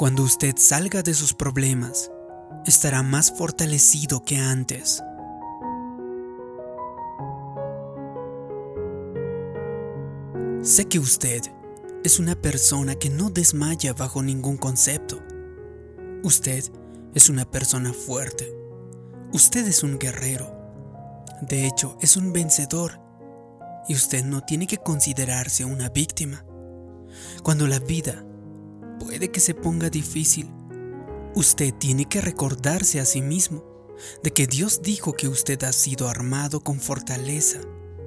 Cuando usted salga de sus problemas, estará más fortalecido que antes. Sé que usted es una persona que no desmaya bajo ningún concepto. Usted es una persona fuerte. Usted es un guerrero. De hecho, es un vencedor. Y usted no tiene que considerarse una víctima. Cuando la vida puede que se ponga difícil, usted tiene que recordarse a sí mismo de que Dios dijo que usted ha sido armado con fortaleza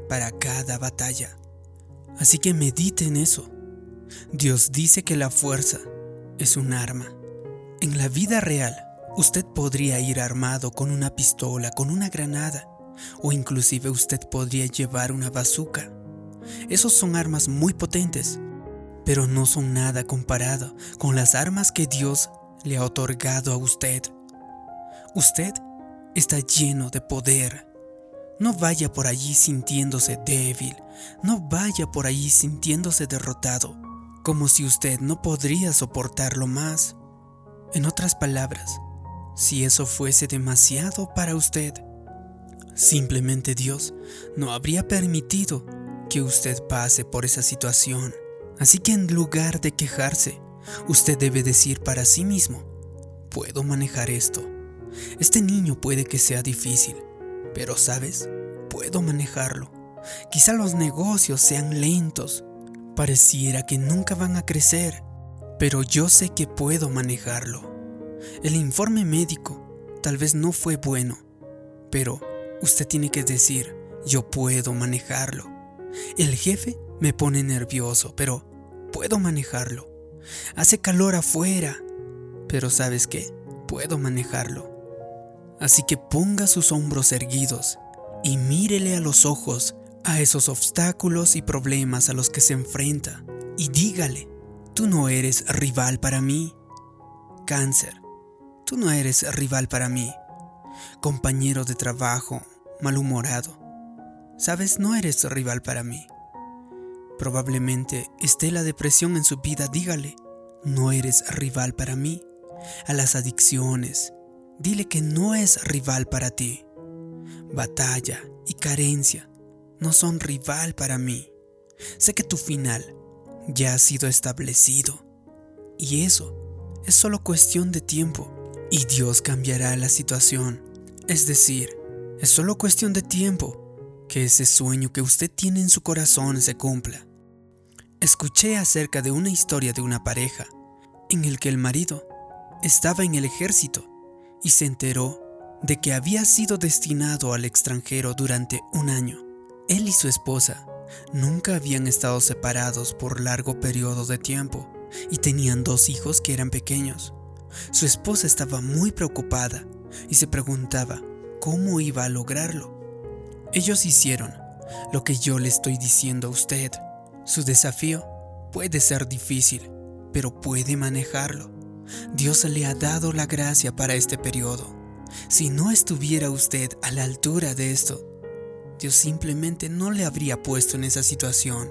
para cada batalla. Así que medite en eso. Dios dice que la fuerza es un arma. En la vida real, usted podría ir armado con una pistola, con una granada, o inclusive usted podría llevar una bazooka. Esos son armas muy potentes, pero no son nada comparado con las armas que Dios le ha otorgado a usted. Usted está lleno de poder. No vaya por allí sintiéndose débil, no vaya por allí sintiéndose derrotado, como si usted no podría soportarlo más. En otras palabras, si eso fuese demasiado para usted, simplemente Dios no habría permitido que usted pase por esa situación. Así que en lugar de quejarse, usted debe decir para sí mismo, puedo manejar esto. Este niño puede que sea difícil, pero sabes, puedo manejarlo. Quizá los negocios sean lentos, pareciera que nunca van a crecer, pero yo sé que puedo manejarlo. El informe médico tal vez no fue bueno, pero usted tiene que decir, yo puedo manejarlo. El jefe me pone nervioso, pero puedo manejarlo. Hace calor afuera, pero ¿sabes qué? Puedo manejarlo. Así que ponga sus hombros erguidos y mírele a los ojos a esos obstáculos y problemas a los que se enfrenta y dígale, tú no eres rival para mí. Cáncer, tú no eres rival para mí. Compañero de trabajo, malhumorado, sabes, no eres rival para mí. Probablemente esté la depresión en su vida, dígale, no eres rival para mí. A las adicciones, dile que no es rival para ti. Batalla y carencia no son rival para mí. Sé que tu final ya ha sido establecido. Y eso es solo cuestión de tiempo. Y Dios cambiará la situación. Es decir, es solo cuestión de tiempo que ese sueño que usted tiene en su corazón se cumpla. Escuché acerca de una historia de una pareja en el que el marido estaba en el ejército y se enteró de que había sido destinado al extranjero durante un año. Él y su esposa nunca habían estado separados por largo periodo de tiempo y tenían dos hijos que eran pequeños. Su esposa estaba muy preocupada y se preguntaba cómo iba a lograrlo. Ellos hicieron lo que yo le estoy diciendo a usted. Su desafío puede ser difícil, pero puede manejarlo. Dios le ha dado la gracia para este periodo. Si no estuviera usted a la altura de esto, Dios simplemente no le habría puesto en esa situación.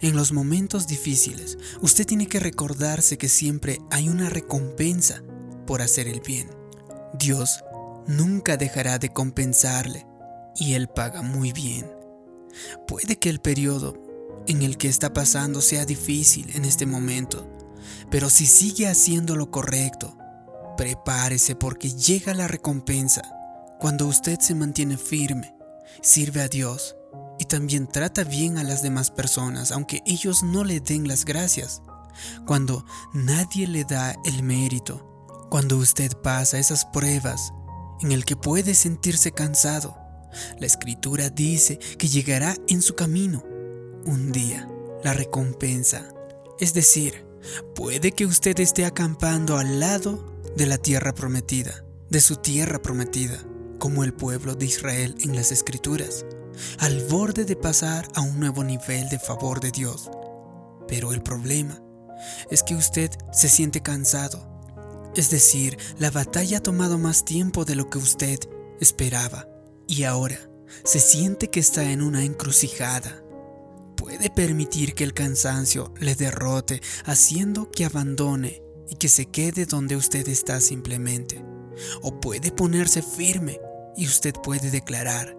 En los momentos difíciles, usted tiene que recordarse que siempre hay una recompensa por hacer el bien. Dios nunca dejará de compensarle y Él paga muy bien. Puede que el periodo en el que está pasando sea difícil en este momento, pero si sigue haciendo lo correcto, prepárese porque llega la recompensa cuando usted se mantiene firme, sirve a Dios y también trata bien a las demás personas, aunque ellos no le den las gracias. Cuando nadie le da el mérito, cuando usted pasa esas pruebas en el que puede sentirse cansado, la escritura dice que llegará en su camino un día la recompensa. Es decir, puede que usted esté acampando al lado de la tierra prometida, de su tierra prometida, como el pueblo de Israel en las escrituras, al borde de pasar a un nuevo nivel de favor de Dios. Pero el problema es que usted se siente cansado. Es decir, la batalla ha tomado más tiempo de lo que usted esperaba y ahora se siente que está en una encrucijada. Puede permitir que el cansancio le derrote haciendo que abandone y que se quede donde usted está simplemente. O puede ponerse firme y usted puede declarar,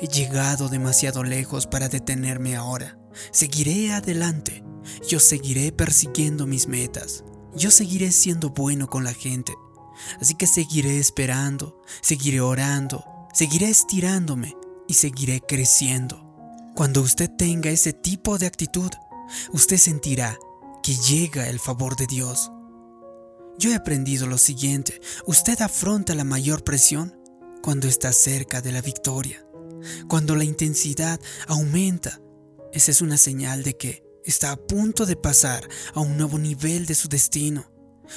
he llegado demasiado lejos para detenerme ahora. Seguiré adelante. Yo seguiré persiguiendo mis metas. Yo seguiré siendo bueno con la gente. Así que seguiré esperando, seguiré orando, seguiré estirándome y seguiré creciendo. Cuando usted tenga ese tipo de actitud, usted sentirá que llega el favor de Dios. Yo he aprendido lo siguiente, usted afronta la mayor presión cuando está cerca de la victoria. Cuando la intensidad aumenta, esa es una señal de que está a punto de pasar a un nuevo nivel de su destino,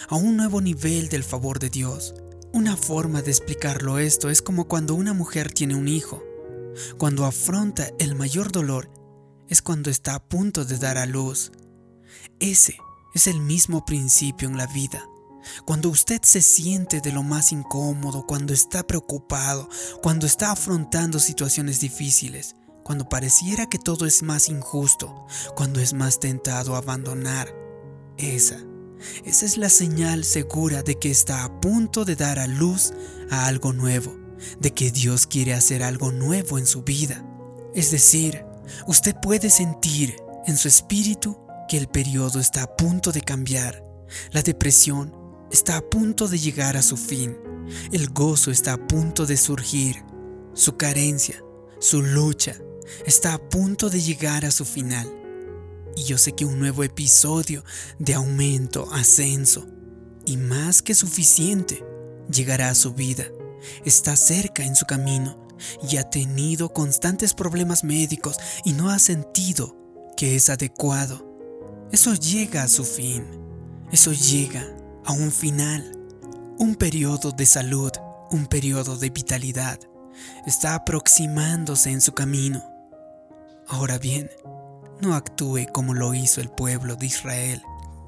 a un nuevo nivel del favor de Dios. Una forma de explicarlo esto es como cuando una mujer tiene un hijo. Cuando afronta el mayor dolor es cuando está a punto de dar a luz. Ese es el mismo principio en la vida. Cuando usted se siente de lo más incómodo, cuando está preocupado, cuando está afrontando situaciones difíciles, cuando pareciera que todo es más injusto, cuando es más tentado a abandonar, esa, esa es la señal segura de que está a punto de dar a luz a algo nuevo, de que Dios quiere hacer algo nuevo en su vida. Es decir, usted puede sentir en su espíritu que el periodo está a punto de cambiar. La depresión está a punto de llegar a su fin. El gozo está a punto de surgir. Su carencia, su lucha, está a punto de llegar a su final. Y yo sé que un nuevo episodio de aumento, ascenso y más que suficiente llegará a su vida. Está cerca en su camino y ha tenido constantes problemas médicos y no ha sentido que es adecuado. Eso llega a su fin. Eso llega a un final, un periodo de salud, un periodo de vitalidad. Está aproximándose en su camino. Ahora bien, no actúe como lo hizo el pueblo de Israel,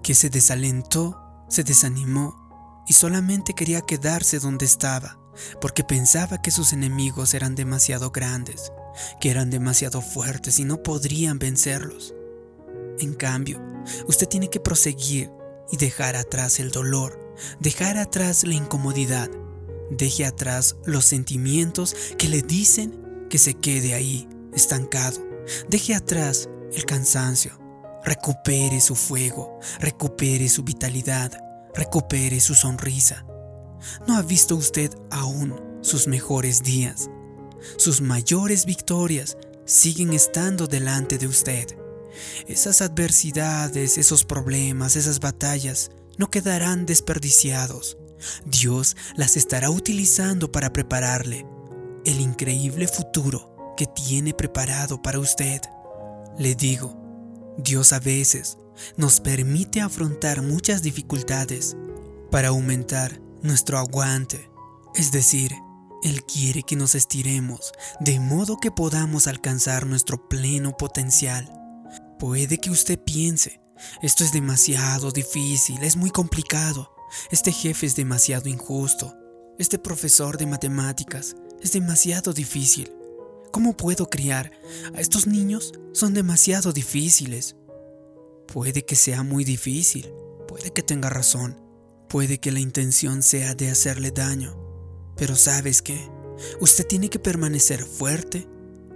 que se desalentó, se desanimó y solamente quería quedarse donde estaba, porque pensaba que sus enemigos eran demasiado grandes, que eran demasiado fuertes y no podrían vencerlos. En cambio, usted tiene que proseguir y dejar atrás el dolor, dejar atrás la incomodidad, deje atrás los sentimientos que le dicen que se quede ahí, estancado, deje atrás el cansancio, recupere su fuego, recupere su vitalidad, recupere su sonrisa. ¿No ha visto usted aún sus mejores días? Sus mayores victorias siguen estando delante de usted. Esas adversidades, esos problemas, esas batallas no quedarán desperdiciados. Dios las estará utilizando para prepararle el increíble futuro que tiene preparado para usted. Le digo, Dios a veces nos permite afrontar muchas dificultades para aumentar nuestro aguante. Es decir, Él quiere que nos estiremos de modo que podamos alcanzar nuestro pleno potencial. Puede que usted piense, esto es demasiado difícil, es muy complicado, este jefe es demasiado injusto, este profesor de matemáticas es demasiado difícil. ¿Cómo puedo criar a estos niños? Son demasiado difíciles. Puede que sea muy difícil, puede que tenga razón, puede que la intención sea de hacerle daño, pero ¿sabes qué? Usted tiene que permanecer fuerte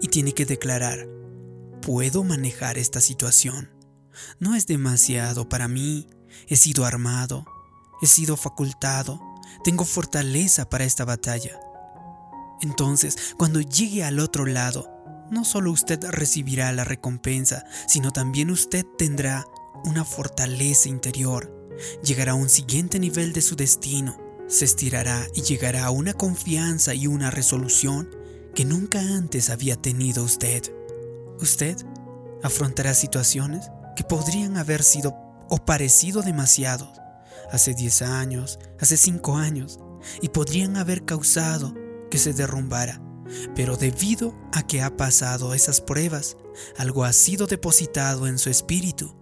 y tiene que declarar, puedo manejar esta situación. No es demasiado para mí. He sido armado, he sido facultado, tengo fortaleza para esta batalla. Entonces, cuando llegue al otro lado, no solo usted recibirá la recompensa, sino también usted tendrá una fortaleza interior. Llegará a un siguiente nivel de su destino, se estirará y llegará a una confianza y una resolución que nunca antes había tenido usted. Usted afrontará situaciones que podrían haber sido o parecido demasiado. Hace 10 años, hace 5 años, y podrían haber causado que se derrumbara. Pero debido a que ha pasado esas pruebas, algo ha sido depositado en su espíritu.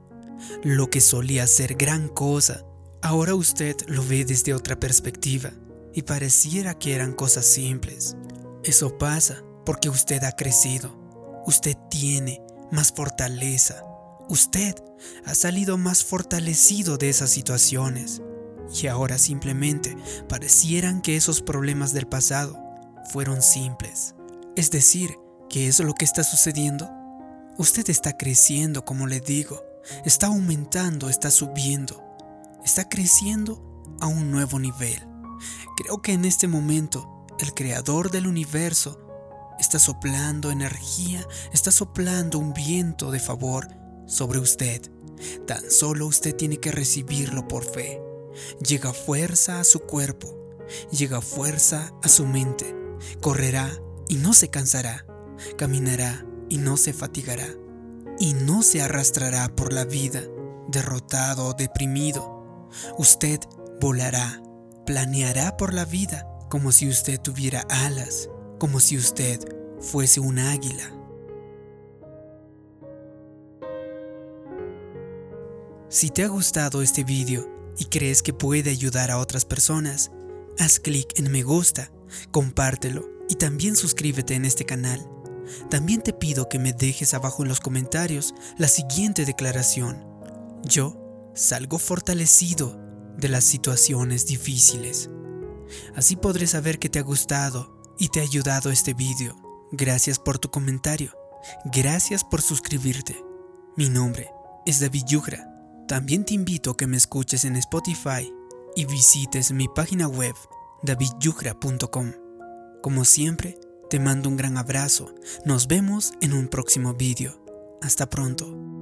Lo que solía ser gran cosa, ahora usted lo ve desde otra perspectiva y pareciera que eran cosas simples. Eso pasa porque usted ha crecido Usted tiene más fortaleza. Usted ha salido más fortalecido de esas situaciones. y ahora simplemente parecieran que esos problemas del pasado fueron simples. Es decir, ¿qué es lo que está sucediendo? Usted está creciendo, como le digo, está aumentando, está subiendo, está creciendo a un nuevo nivel. Creo que en este momento el creador del universo está soplando energía, está soplando un viento de favor sobre usted. Tan solo usted tiene que recibirlo por fe. Llega fuerza a su cuerpo, llega fuerza a su mente. Correrá y no se cansará, caminará y no se fatigará, y no se arrastrará por la vida derrotado o deprimido. Usted volará, planeará por la vida como si usted tuviera alas, como si usted fuese un águila. Si te ha gustado este vídeo y crees que puede ayudar a otras personas, haz clic en me gusta, compártelo y también suscríbete en este canal. También te pido que me dejes abajo en los comentarios la siguiente declaración. Yo salgo fortalecido de las situaciones difíciles. Así podré saber que te ha gustado y te ha ayudado este vídeo. Gracias por tu comentario. Gracias por suscribirte. Mi nombre es David Yugra también te invito a que me escuches en Spotify y visites mi página web davidyugra.com. Como siempre, te mando un gran abrazo. Nos vemos en un próximo vídeo. Hasta pronto.